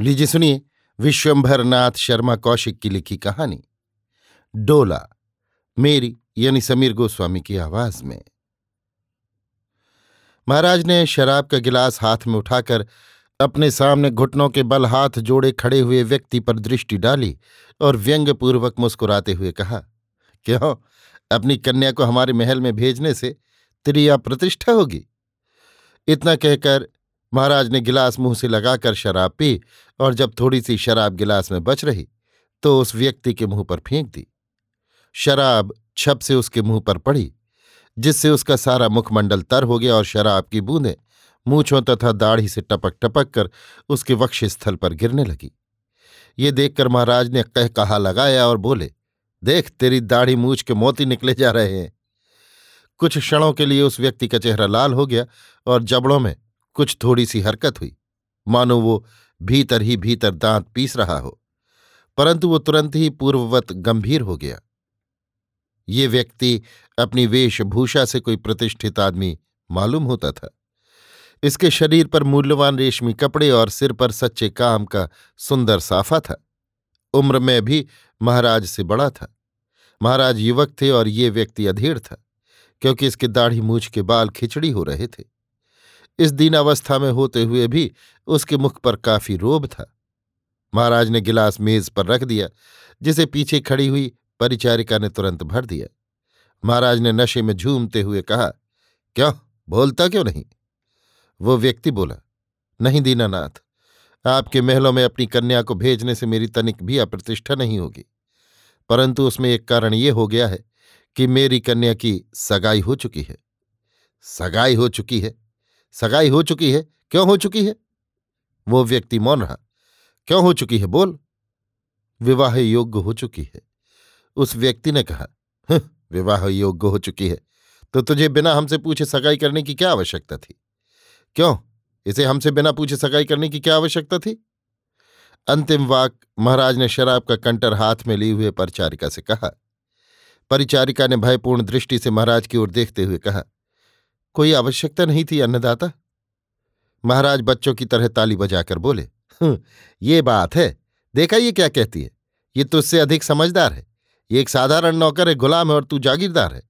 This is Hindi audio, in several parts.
लीजिए, सुनिए। विश्वंभर नाथ शर्मा कौशिक की लिखी कहानी। डोला, मेरी, यानी समीर गोस्वामी की आवाज़ में। महाराज ने शराब का गिलास हाथ में उठाकर अपने सामने घुटनों के बल हाथ जोड़े खड़े हुए व्यक्ति पर दृष्टि डाली और व्यंग्यपूर्वक मुस्कुराते हुए कहा, क्यों? अपनी कन्या को हमारे महल में भेजने से तेरी प्रतिष्ठा होगी? इतना कहकर महाराज ने गिलास मुँह से लगाकर शराब पी और जब थोड़ी सी शराब गिलास में बच रही तो उस व्यक्ति के मुँह पर फेंक दी। शराब छप से उसके मुँह पर पड़ी, जिससे उसका सारा मुखमंडल तर हो गया और शराब की बूंदें मूछों तथा दाढ़ी से टपक टपक कर उसके वक्ष स्थल पर गिरने लगी। ये देखकर महाराज ने कह कहा लगाया और बोले, देख, तेरी दाढ़ी मूछ के मोती निकले जा रहे हैं। कुछ क्षणों के लिए उस व्यक्ति का चेहरा लाल हो गया और जबड़ों में कुछ थोड़ी सी हरकत हुई। मानो वो भीतर ही भीतर दांत पीस रहा हो। परंतु वो तुरंत ही पूर्ववत गंभीर हो गया। ये व्यक्ति अपनी वेशभूषा से कोई प्रतिष्ठित आदमी मालूम होता था। इसके शरीर पर मूल्यवान रेशमी कपड़े और सिर पर सच्चे काम का सुंदर साफा था। उम्र में भी महाराज से बड़ा था। महाराज युवक थे और ये व्यक्ति अधेड़ था, क्योंकि इसके दाढ़ी मूछ के बाल खिचड़ी हो रहे थे। इस दीन अवस्था में होते हुए भी उसके मुख पर काफ़ी रोब था। महाराज ने गिलास मेज पर रख दिया, जिसे पीछे खड़ी हुई परिचारिका ने तुरंत भर दिया। महाराज ने नशे में झूमते हुए कहा, क्यों? बोलता क्यों नहीं? वो व्यक्ति बोला, नहीं दीनानाथ, आपके महलों में अपनी कन्या को भेजने से मेरी तनिक भी अप्रतिष्ठा नहीं होगी। परंतु उसमें एक कारण ये हो गया है कि मेरी कन्या की सगाई हो चुकी है। सगाई हो चुकी है? सगाई हो चुकी है, क्यों हो चुकी है? वो व्यक्ति मौन रहा, क्यों हो चुकी है बोल? विवाह योग्य हो चुकी है। उस व्यक्ति ने कहा विवाह योग्य हो चुकी है तो तुझे बिना हमसे पूछे सगाई करने की क्या आवश्यकता थी? क्यों? इसे हमसे बिना पूछे सगाई करने की क्या आवश्यकता थी? अंतिम वाक, महाराज ने शराब का कंटर हाथ में लिए हुए परिचारिका से कहा। परिचारिका ने भयपूर्ण दृष्टि से महाराज की ओर देखते हुए कहा कोई आवश्यकता नहीं थी, अन्नदाता? महाराज बच्चों की तरह ताली बजाकर बोले ये बात है। देखा ये क्या कहती है? ये तुझसे अधिक समझदार है। ये एक साधारण नौकर है, गुलाम है और तू जागीरदार है।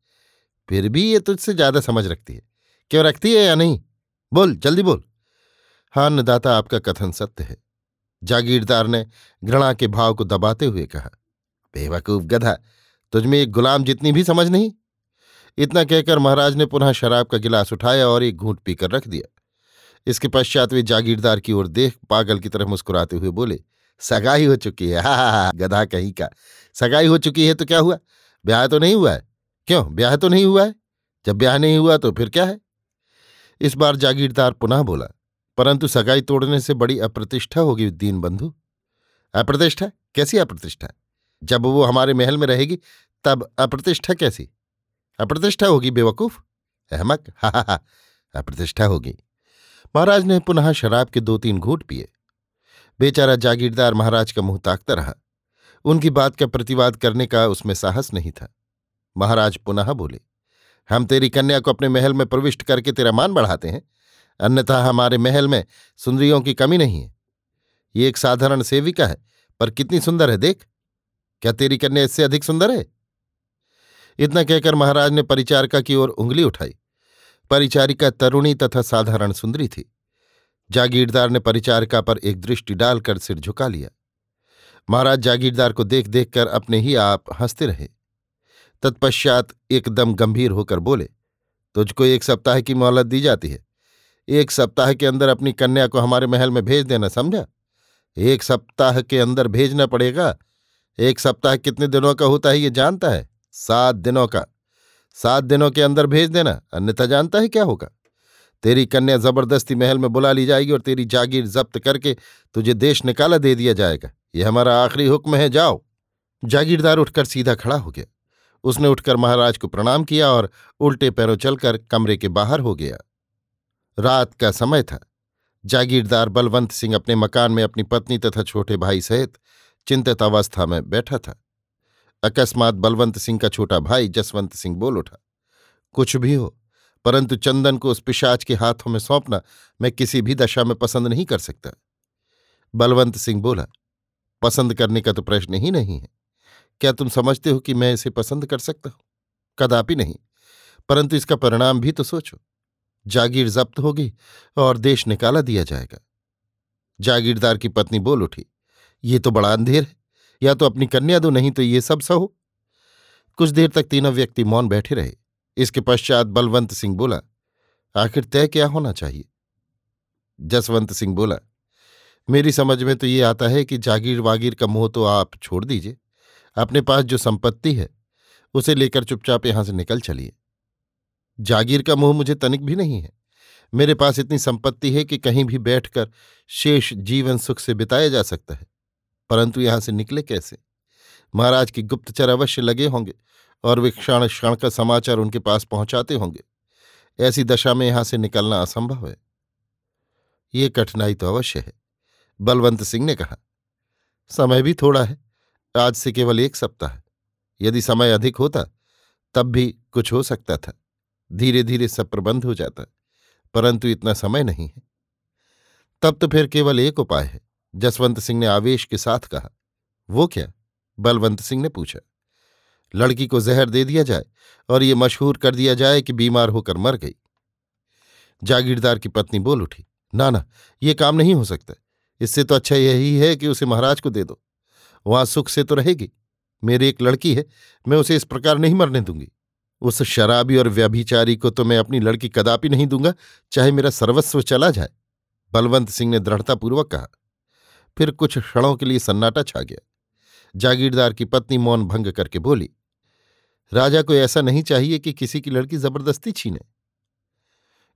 फिर भी ये तुझसे ज़्यादा समझ रखती है। क्यों रखती है या नहीं? बोल, जल्दी बोल। हाँ अन्नदाता, आपका कथन सत्य है। जागीरदार ने घृणा के भाव को दबाते हुए कहा, बेवकूफ़ गधा तुझमें एक गुलाम जितनी भी समझ नहीं। इतना कहकर महाराज ने पुनः शराब का गिलास उठाया और एक घूंट पीकर रख दिया। इसके पश्चात वे जागीरदार की ओर देख पागल की तरह मुस्कुराते हुए बोले, सगाई हो चुकी है, हा हा गधा कहीं का। सगाई हो चुकी है तो क्या हुआ? ब्याह तो नहीं हुआ है। क्यों? ब्याह तो नहीं हुआ है। जब ब्याह नहीं हुआ तो फिर क्या है? इस बार जागीरदार पुनः बोला, परंतु सगाई तोड़ने से बड़ी अप्रतिष्ठा होगी, दीन बंधु। अप्रतिष्ठा? कैसी अप्रतिष्ठा? जब वो हमारे महल में रहेगी, तब अप्रतिष्ठा कैसी? अप्रतिष्ठा होगी, बेवकूफ़? अहमक, हा हा हा, अप्रतिष्ठा होगी। महाराज ने पुनः शराब के दो तीन घूट पिए। बेचारा जागीरदार महाराज का मुँह ताकता रहा। उनकी बात का प्रतिवाद करने का उसमें साहस नहीं था। महाराज पुनः बोले, हम तेरी कन्या को अपने महल में प्रविष्ट करके तेरा मान बढ़ाते हैं। अन्यथा हमारे महल में सुंदरियों की कमी नहीं है। ये एक साधारण सेविका है, पर कितनी सुंदर है, देख। क्या तेरी कन्या इससे अधिक सुंदर है? इतना कहकर महाराज ने परिचारिका की ओर उंगली उठाई। परिचारिका तरुणी तथा साधारण सुंदरी थी। जागीरदार ने परिचारिका पर एक दृष्टि डालकर सिर झुका लिया। महाराज जागीरदार को देख देख कर अपने ही आप हँसते रहे। तत्पश्चात एकदम गंभीर होकर बोले, तुझको एक सप्ताह की मोहलत दी जाती है। एक सप्ताह के अंदर अपनी कन्या को हमारे महल में भेज देना, समझा? एक सप्ताह के अंदर भेजना पड़ेगा। एक सप्ताह कितने दिनों का होता है, ये जानता है। सात दिनों का। सात दिनों के अंदर भेज देना, अन्यथा जानता है क्या होगा? तेरी कन्या ज़बरदस्ती महल में बुला ली जाएगी और तेरी जागीर जब्त करके तुझे देश निकाला दे दिया जाएगा। यह हमारा आखिरी हुक्म है, जाओ। जागीरदार उठकर सीधा खड़ा हो गया। उसने उठकर महाराज को प्रणाम किया और उल्टे पैरों चलकर कमरे के बाहर हो गया। रात का समय था। जागीरदार बलवंत सिंह अपने मकान में अपनी पत्नी तथा छोटे भाई सहित चिंतित अवस्था में बैठा था। अकस्मात बलवंत सिंह का छोटा भाई जसवंत सिंह बोल उठा, कुछ भी हो, परंतु चंदन को उस पिशाच के हाथों में सौंपना मैं किसी भी दशा में पसंद नहीं कर सकता। बलवंत सिंह बोला, पसंद करने का तो प्रश्न ही नहीं है। क्या तुम समझते हो कि मैं इसे पसंद कर सकता हूँ? कदापि नहीं, परंतु इसका परिणाम भी तो सोचो। जागीर जब्त होगी और देश निकाला दिया जाएगा। जागीरदार की पत्नी बोल उठी, ये तो बड़ा अंधेर है। या तो अपनी कन्या दो, नहीं तो ये सब सहो। कुछ देर तक तीनों व्यक्ति मौन बैठे रहे। इसके पश्चात बलवंत सिंह बोला, आखिर तय क्या होना चाहिए? जसवंत सिंह बोला, मेरी समझ में तो ये आता है कि जागीर वागीर का मोह तो आप छोड़ दीजिए। अपने पास जो संपत्ति है, उसे लेकर चुपचाप यहाँ से निकल चलिए। जागीर का मोह मुझे तनिक भी नहीं है। मेरे पास इतनी संपत्ति है कि कहीं भी बैठकर शेष जीवन सुख से बिताया जा सकता है। परंतु यहाँ से निकले कैसे? महाराज की गुप्तचर अवश्य लगे होंगे और वे क्षण क्षण का समाचार उनके पास पहुंचाते होंगे। ऐसी दशा में यहाँ से निकलना असंभव है। ये कठिनाई तो अवश्य है, बलवंत सिंह ने कहा। समय भी थोड़ा है, आज से केवल एक सप्ताह यदि समय अधिक होता, तब भी कुछ हो सकता था। धीरे धीरे सब प्रबंध हो जाता, परंतु इतना समय नहीं है। तब तो फिर केवल एक उपाय है। जसवंत सिंह ने आवेश के साथ कहा, वो क्या? बलवंत सिंह ने पूछा, लड़की को जहर दे दिया जाए और ये मशहूर कर दिया जाए कि बीमार होकर मर गई। जागीरदार की पत्नी बोल उठी ना ना ये काम नहीं हो सकता। इससे तो अच्छा यही है कि उसे महाराज को दे दो। वहाँ सुख से तो रहेगी। मेरी एक लड़की है, मैं उसे इस प्रकार नहीं मरने दूँगी। उस शराबी और व्यभिचारी को तो मैं अपनी लड़की कदापि नहीं दूँगा, चाहे मेरा सर्वस्व चला जाए। बलवंत सिंह ने दृढ़तापूर्वक कहा फिर कुछ क्षणों के लिए सन्नाटा छा गया। जागीरदार की पत्नी मौन भंग करके बोली, राजा को ऐसा नहीं चाहिए कि किसी की लड़की ज़बरदस्ती छीने।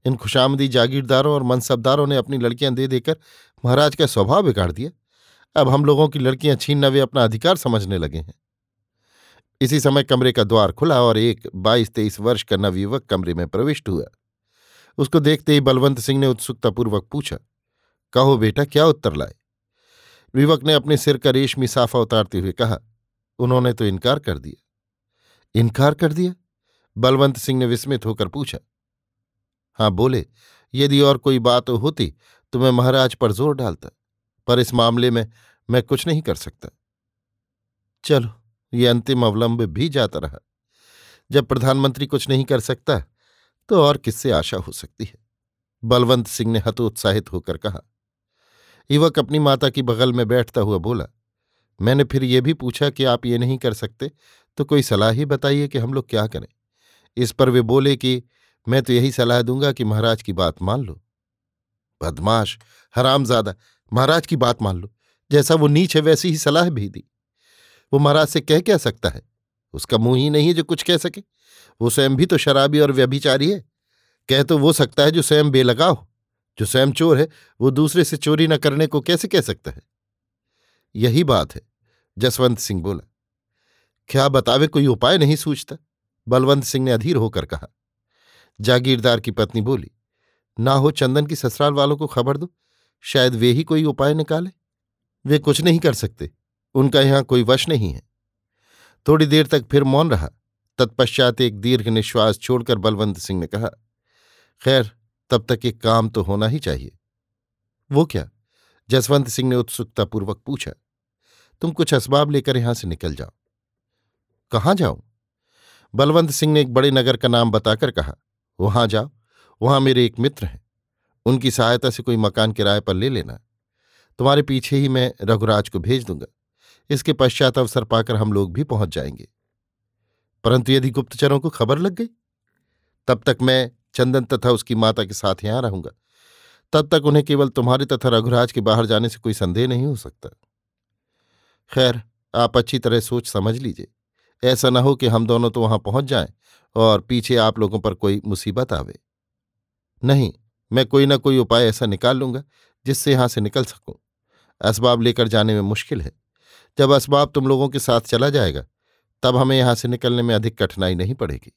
इन खुशामदी जागीरदारों और मनसबदारों ने अपनी लड़कियाँ दे देकर महाराज का स्वभाव बिगाड़ दिया। अब हम लोगों की लड़कियाँ छीनना वे अपना अधिकार समझने लगे हैं। इसी समय कमरे का द्वार खुला और एक बाईस तेईस वर्ष का नवयुवक कमरे में प्रविष्ट हुआ। उसको देखते ही बलवंत सिंह ने उत्सुकतापूर्वक पूछा, कहो बेटा, क्या उत्तर लाए? युवक ने अपने सिर का रेशमी साफा उतारते हुए कहा, उन्होंने तो इनकार कर दिया। इनकार कर दिया? बलवंत सिंह ने विस्मित होकर पूछा। हाँ बोले, यदि और कोई बात होती तो मैं महाराज पर ज़ोर डालता, पर इस मामले में मैं कुछ नहीं कर सकता। चलो, ये अंतिम अवलंब भी जाता रहा। जब प्रधानमंत्री कुछ नहीं कर सकता तो और किससे आशा हो सकती है? बलवंत सिंह ने हतोत्साहित होकर कहा युवक अपनी माता की बगल में बैठता हुआ बोला, मैंने फिर ये भी पूछा कि आप ये नहीं कर सकते तो कोई सलाह ही बताइए कि हम लोग क्या करें? इस पर वे बोले कि, मैं तो यही सलाह दूँगा कि महाराज की बात मान लो। बदमाश, हरामजादा, महाराज की बात मान लो, जैसा वो नीच है वैसी ही सलाह भी दी। वो महाराज से कह क्या सकता है? उसका मुँह ही नहीं है जो कुछ कह सके। वो स्वयं भी तो शराबी और व्यभिचारी है। कह तो वो सकता है जो स्वयं बेलगा हो। जो स्वयं चोर है, वो दूसरे से चोरी न करने को कैसे कह सकता है? यही बात है, जसवंत सिंह बोला। क्या बतावे कोई उपाय नहीं सूझता? बलवंत सिंह ने अधीर होकर कहा। जागीरदार की पत्नी बोली, ना हो चंदन की ससुराल वालों को खबर दो? शायद वे ही कोई उपाय निकाले। वे कुछ नहीं कर सकते, उनका यहाँ कोई वश नहीं है। थोड़ी देर तक फिर मौन रहा। तत्पश्चात एक दीर्घ निश्वास छोड़कर बलवंत सिंह ने कहा, खैर तब तक एक काम तो होना ही चाहिए। वो क्या? जसवंत सिंह ने उत्सुकतापूर्वक पूछा। तुम कुछ असबाब लेकर यहाँ से निकल जाओ। कहाँ जाऊँ? बलवंत सिंह ने एक बड़े नगर का नाम बताकर कहा, वहाँ जाओ, वहाँ मेरे एक मित्र हैं। उनकी सहायता से कोई मकान किराए पर ले लेना। तुम्हारे पीछे ही मैं रघुराज को भेज दूँगा। इसके पश्चात अवसर पाकर हम लोग भी पहुँच जाएँगे। परंतु यदि गुप्तचरों को खबर लग गई? तब तक मैं चंदन तथा उसकी माता के साथ यहाँ रहूँगा। तब तक उन्हें केवल तुम्हारे तथा रघुराज के बाहर जाने से कोई संदेह नहीं हो सकता। खैर, आप अच्छी तरह सोच समझ लीजिए। ऐसा ना हो कि हम दोनों तो वहाँ पहुँच जाएँ और पीछे आप लोगों पर कोई मुसीबत आवे। नहीं, मैं कोई ना कोई उपाय ऐसा निकाल लूँगा जिससे यहाँ से निकल सकूँ। असबाब लेकर जाने में मुश्किल है। जब असबाब तुम लोगों के साथ चला जाएगा, तब हमें यहाँ से निकलने में अधिक कठिनाई नहीं पड़ेगी।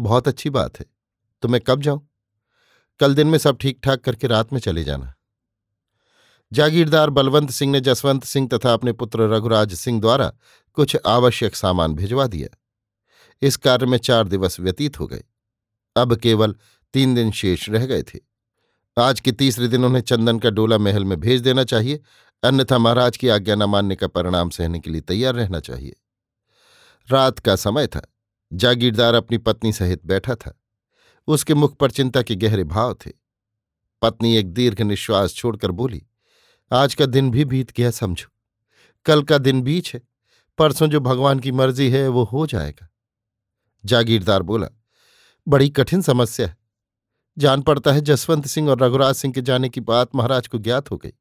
बहुत अच्छी बात है। तो मैं कब जाऊँ? कल दिन में सब ठीक ठाक करके रात में चले जाना। जागीरदार बलवंत सिंह ने जसवंत सिंह तथा अपने पुत्र रघुराज सिंह द्वारा कुछ आवश्यक सामान भिजवा दिया। इस कार्य में चार दिवस व्यतीत हो गए। अब केवल तीन दिन शेष रह गए थे। आज के तीसरे दिन उन्हें चंदन का डोला महल में भेज देना चाहिए, अन्यथा महाराज की आज्ञा न मानने का परिणाम सहने के लिए तैयार रहना चाहिए। रात का समय था। जागीरदार अपनी पत्नी सहित बैठा था। उसके मुख पर चिंता के गहरे भाव थे। पत्नी एक दीर्घ निश्वास छोड़कर बोली, आज का दिन भी बीत गया समझो। कल का दिन बीच है, परसों जो भगवान की मर्ज़ी है वो हो जाएगा। जागीरदार बोला, बड़ी कठिन समस्या है। जान पड़ता है जसवंत सिंह और रघुराज सिंह के जाने की बात महाराज को ज्ञात हो गई।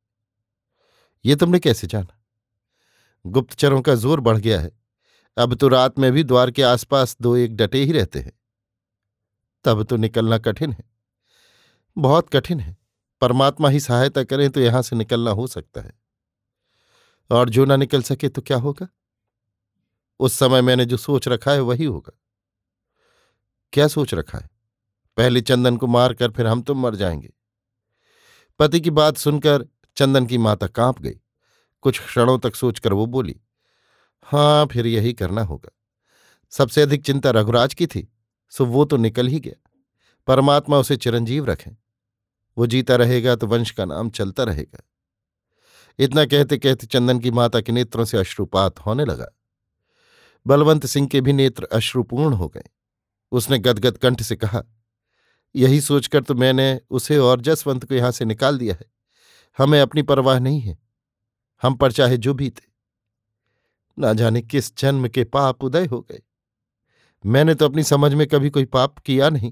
ये तुमने कैसे जाना? गुप्तचरों का ज़ोर बढ़ गया है। अब तो रात में भी द्वार के आसपास दो एक डटे ही रहते हैं। तब तो निकलना कठिन है। बहुत कठिन है। परमात्मा ही सहायता करें तो यहाँ से निकलना हो सकता है। और जो ना निकल सके तो क्या होगा? उस समय मैंने जो सोच रखा है वही होगा। क्या सोच रखा है? पहले चंदन को मारकर फिर हम तुम मर जाएँगे। पति की बात सुनकर चंदन की माता काँप गई। कुछ क्षणों तक सोचकर वो बोली हाँ फिर यही करना होगा। सबसे अधिक चिंता रघुराज की थी। सो वो तो निकल ही गया। परमात्मा उसे चिरंजीव रखें। वो जीता रहेगा तो वंश का नाम चलता रहेगा। इतना कहते कहते चंदन की माता के नेत्रों से अश्रुपात होने लगा। बलवंत सिंह के भी नेत्र अश्रुपूर्ण हो गए। उसने गदगद कंठ से कहा, यही सोचकर तो मैंने उसे और जसवंत को यहाँ से निकाल दिया है। हमें अपनी परवाह नहीं है। हम पर चाहे जो भी थे ना जाने किस जन्म के पाप उदय हो गए। मैंने तो अपनी समझ में कभी कोई पाप किया नहीं।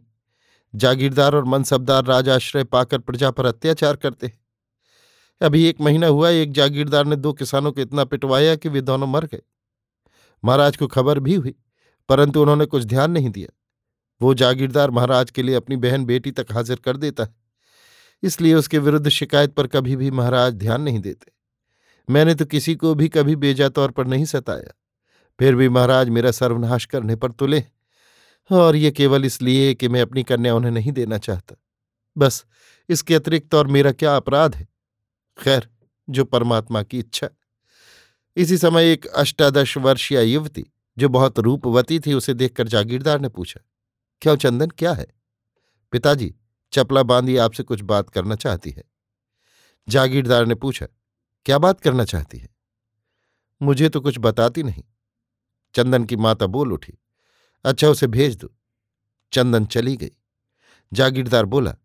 जागीरदार और मनसबदार राजाश्रय पाकर प्रजा पर अत्याचार करते हैं। अभी एक महीना हुआ, एक जागीरदार ने दो किसानों को इतना पिटवाया कि वे दोनों मर गए। महाराज को खबर भी हुई, परंतु उन्होंने कुछ ध्यान नहीं दिया। वो जागीरदार महाराज के लिए अपनी बहन बेटी तक हाजिर कर देता है। इसलिए उसके विरुद्ध शिकायत पर कभी भी महाराज ध्यान नहीं देते। मैंने तो किसी को भी कभी बेजा तौर पर नहीं सताया। फिर भी महाराज मेरा सर्वनाश करने पर तुले। और ये केवल इसलिए कि मैं अपनी कन्या उन्हें नहीं देना चाहता। बस, इसके अतिरिक्त और मेरा क्या अपराध है? खैर, जो परमात्मा की इच्छा। इसी समय एक अष्टादश वर्षीय युवती, जो बहुत रूपवती थी, उसे देखकर जागीरदार ने पूछा, क्यों चंदन, क्या है? पिताजी, चपला बांधी आपसे कुछ बात करना चाहती है। जागीरदार ने पूछा, क्या बात करना चाहती है? मुझे तो कुछ बताती नहीं। चंदन की माता बोल उठी अच्छा उसे भेज दो। चंदन चली गई। जागीरदार बोला,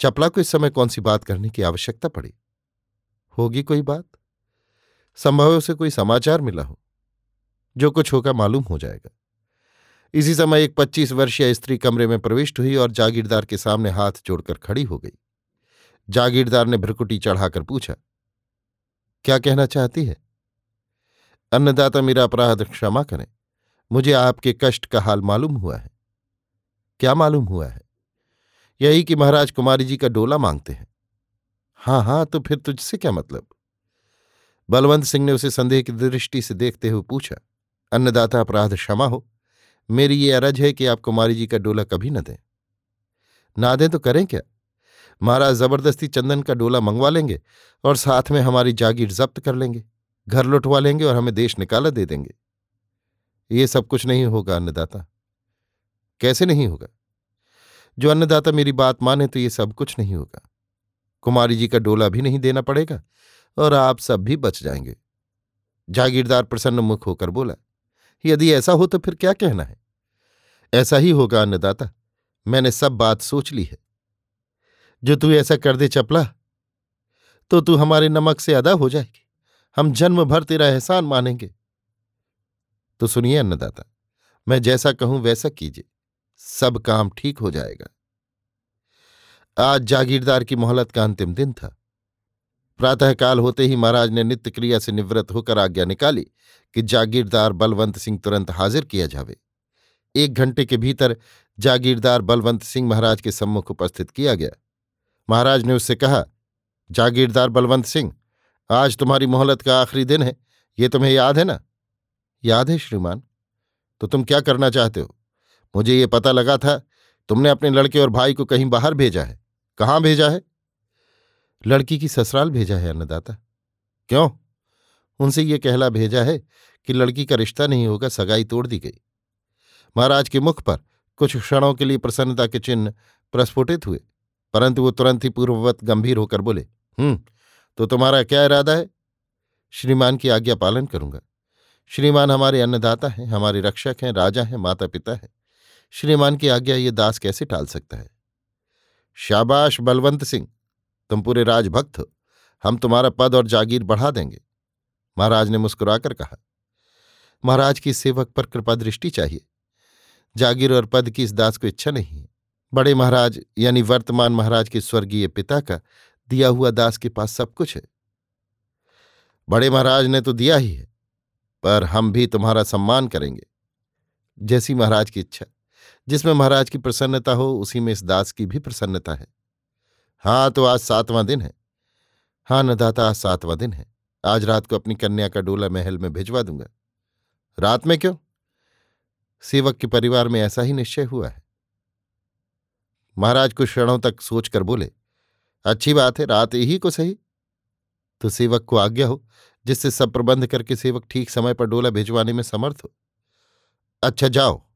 चपला को इस समय कौन सी बात करने की आवश्यकता पड़ी? होगी कोई बात। संभव उसे कोई समाचार मिला हो। जो कुछ होगा मालूम हो जाएगा। इसी समय एक पच्चीस वर्षीय स्त्री कमरे में प्रविष्ट हुई और जागीरदार के सामने हाथ जोड़कर खड़ी हो गई। जागीरदार ने भ्रकुटी चढ़ाकर पूछा, क्या कहना चाहती है? अन्नदाता मेरा अपराध क्षमा करें। मुझे आपके कष्ट का हाल मालूम हुआ है। क्या मालूम हुआ है? यही कि महाराज कुमारी जी का डोला मांगते हैं। हाँ हाँ तो फिर तुझसे क्या मतलब? बलवंत सिंह ने उसे संदेह की दृष्टि से देखते हुए पूछा, अन्नदाता अपराध क्षमा हो, मेरी ये अरज है कि आप कुमारी जी का डोला कभी न दें। ना दें तो करें क्या? महाराज ज़बरदस्ती चंदन का डोला मंगवा लेंगे और साथ में हमारी जागीर जब्त कर लेंगे। घर लुटवा लेंगे और हमें देश निकाला दे देंगे। ये सब कुछ नहीं होगा, अन्नदाता। कैसे नहीं होगा? जो अन्नदाता मेरी बात माने तो ये सब कुछ नहीं होगा। कुमारी जी का डोला भी नहीं देना पड़ेगा और आप सब भी बच जाएँगे। जागीरदार प्रसन्न मुख होकर बोला, यदि ऐसा हो तो फिर क्या कहना है? ऐसा ही होगा, अन्नदाता। मैंने सब बात सोच ली है। जो तू ऐसा कर दे चपला तो तू हमारे नमक से अदा हो जाएगी। हम जन्म भर तेरा एहसान मानेंगे। तो सुनिए अन्नदाता, मैं जैसा कहूँ वैसा कीजिए, सब काम ठीक हो जाएगा। आज जागीरदार की मोहलत का अंतिम दिन था। प्रातःकाल होते ही महाराज ने नित्य क्रिया से निवृत्त होकर आज्ञा निकाली कि जागीरदार बलवंत सिंह तुरंत हाजिर किया जावे। एक घंटे के भीतर जागीरदार बलवंत सिंह महाराज के सम्मुख उपस्थित किया गया। महाराज ने उससे कहा, जागीरदार बलवंत सिंह आज तुम्हारी मोहलत का आखिरी दिन है, ये तुम्हें याद है ना? याद है श्रीमान। तो तुम क्या करना चाहते हो? मुझे ये पता लगा था, तुमने अपने लड़के और भाई को कहीं बाहर भेजा है। कहाँ भेजा है? लड़की की ससुराल भेजा है, अन्नदाता। क्यों? उनसे ये कहला भेजा है कि लड़की का रिश्ता नहीं होगा, सगाई तोड़ दी गई। महाराज के मुख पर कुछ क्षणों के लिए प्रसन्नता के चिन्ह प्रस्फुटित हुए, परंतु वो तुरंत ही पूर्ववत गंभीर होकर बोले हम्म तो तुम्हारा क्या इरादा है? श्रीमान की आज्ञा पालन करूँगा। श्रीमान हमारे अन्नदाता हैं, हमारे रक्षक हैं, राजा हैं माता पिता हैं। श्रीमान की आज्ञा ये दास कैसे टाल सकता है? शाबाश, बलवंत सिंह! तुम पूरे राजभक्त हो। हम तुम्हारा पद और जागीर बढ़ा देंगे। महाराज ने मुस्कुराकर कहा। महाराज की सेवक पर कृपा दृष्टि चाहिए। जागीर और पद की इस दास को इच्छा नहीं है। बड़े महाराज, यानी वर्तमान महाराज के स्वर्गीय पिता का दिया हुआ दास के पास सब कुछ है। बड़े महाराज ने तो दिया ही है, पर हम भी तुम्हारा सम्मान करेंगे। जैसी महाराज की इच्छा, जिसमें महाराज की प्रसन्नता हो, उसी में इस दास की भी प्रसन्नता है। हाँ तो आज सातवां दिन है। हाँ नदाता, आज सातवां दिन है। आज रात को अपनी कन्या का डोला महल में भिजवा दूँगा। रात में क्यों? सेवक के परिवार में ऐसा ही निश्चय हुआ है। महाराज कुछ क्षणों तक सोचकर बोले अच्छी बात है, रात ही को सही। तो सेवक को आज्ञा हो, जिससे सब प्रबंध करके सेवक ठीक समय पर डोला भिजवाने में समर्थ हो। अच्छा जाओ।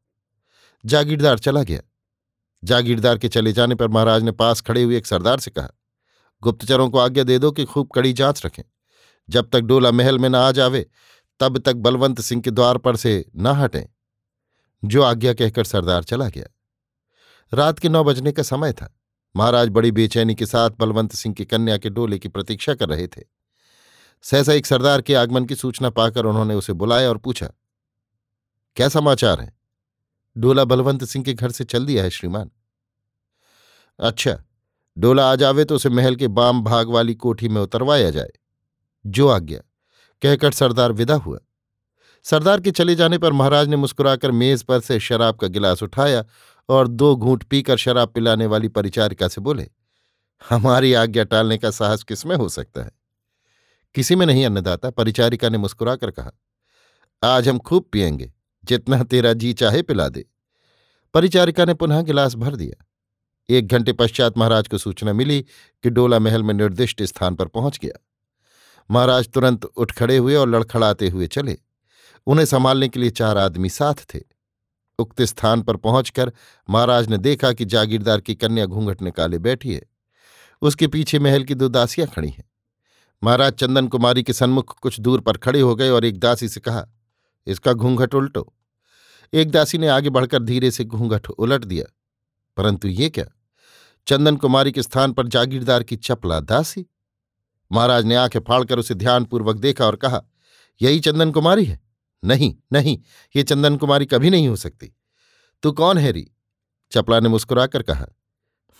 जागीरदार चला गया। जागीरदार के चले जाने पर महाराज ने पास खड़े हुए एक सरदार से कहा, गुप्तचरों को आज्ञा दे दो कि खूब कड़ी जाँच रखें। जब तक डोला महल में न आ जावे, तब तक बलवंत सिंह के द्वार पर से न हटें। जो आज्ञा कहकर सरदार चला गया। रात के नौ बजने का समय था। महाराज बड़ी बेचैनी के साथ बलवंत सिंह की कन्या के डोले की प्रतीक्षा कर रहे थे। सहसा एक सरदार के आगमन की सूचना पाकर उन्होंने उसे बुलाया और पूछा, क्या समाचार है? डोला बलवंत सिंह के घर से चल दिया है श्रीमान? अच्छा डोला आ जावे तो उसे महल के बाम भाग वाली कोठी में उतरवाया जाए। जो आज्ञा, कहकर सरदार विदा हुआ। सरदार के चले जाने पर महाराज ने मुस्कुराकर मेज पर से शराब का गिलास उठाया और दो घूंट पीकर शराब पिलाने वाली परिचारिका से बोले, हमारी आज्ञा टालने का साहस किसमें हो सकता है? किसी में नहीं, अन्नदाता, परिचारिका ने मुस्कुराकर कहा। आज हम खूब पियेंगे, जितना तेरा जी चाहे पिला दे। परिचारिका ने पुनः गिलास भर दिया। एक घंटे पश्चात महाराज को सूचना मिली कि डोला महल में निर्दिष्ट स्थान पर पहुँच गया। महाराज तुरंत उठ खड़े हुए और लड़खड़ाते हुए चले। उन्हें संभालने के लिए चार आदमी साथ थे। उक्त स्थान पर पहुंचकर महाराज ने देखा कि जागीरदार की कन्या घूंघट निकाले बैठी है। उसके पीछे महल की दो दासियाँ खड़ी हैं। महाराज चंदन कुमारी के सन्मुख कुछ दूर पर खड़े हो गए और एक दासी से कहा, इसका घूंघट उल्टो। एक दासी ने आगे बढ़कर धीरे से घूंघट उलट दिया, परंतु ये क्या? चंदन कुमारी के स्थान पर जागीरदार की चपला दासी? महाराज ने आँखें फाड़कर उसे ध्यानपूर्वक देखा और कहा, यही चंदन कुमारी है? नहीं नहीं, ये चंदन कुमारी कभी नहीं हो सकती। तू कौन है री? चपला ने मुस्कुराकर कहा।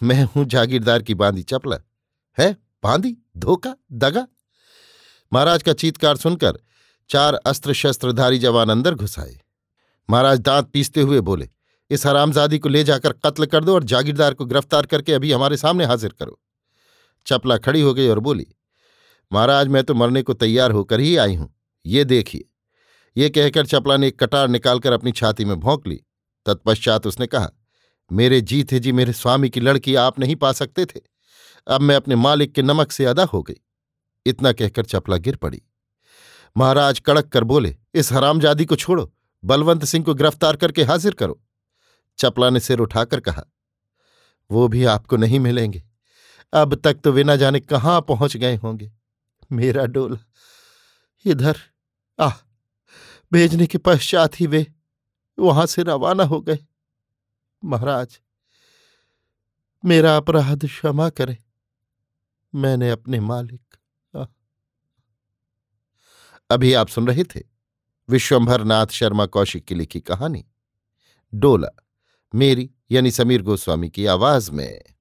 मैं हूँ जागीरदार की बांधी चपला। है? बांधी धोखा? दगा? महाराज का चीतकार सुनकर चार अस्त्र शस्त्रधारी जवान अंदर घुसाए महाराज दांत पीसते हुए बोले, इस हरामजादी को ले जाकर कत्ल कर दो और जागीरदार को गिरफ़्तार करके अभी हमारे सामने हाजिर करो। चपला खड़ी हो गई और बोली, महाराज, मैं तो मरने को तैयार होकर ही आई हूँ। ये देखिए। ये कहकर चपला ने एक कटार निकालकर अपनी छाती में भोंक ली। तत्पश्चात उसने कहा, मेरे जी थे जी, मेरे स्वामी की लड़की आप नहीं पा सकते थे। अब मैं अपने मालिक के नमक से अदा हो गई। इतना कहकर चपला गिर पड़ी। महाराज कड़क कर बोले, इस हरामजादी को छोड़ो, बलवंत सिंह को गिरफ़्तार करके हाजिर करो। चपला ने सिर उठाकर कहा, वो भी आपको नहीं मिलेंगे। अब तक तो बिना जाने कहाँ पहुँच गए होंगे। मेरा डोला, इधर, आह भेजने के पश्चात ही वे वहाँ से रवाना हो गए। महाराज, मेरा अपराध क्षमा करे। मैंने अपने मालिक अभी आप सुन रहे थे विश्वंभर नाथ शर्मा कौशिक की लिखी कहानी, डोला, मेरी यानी समीर गोस्वामी की आवाज़ में।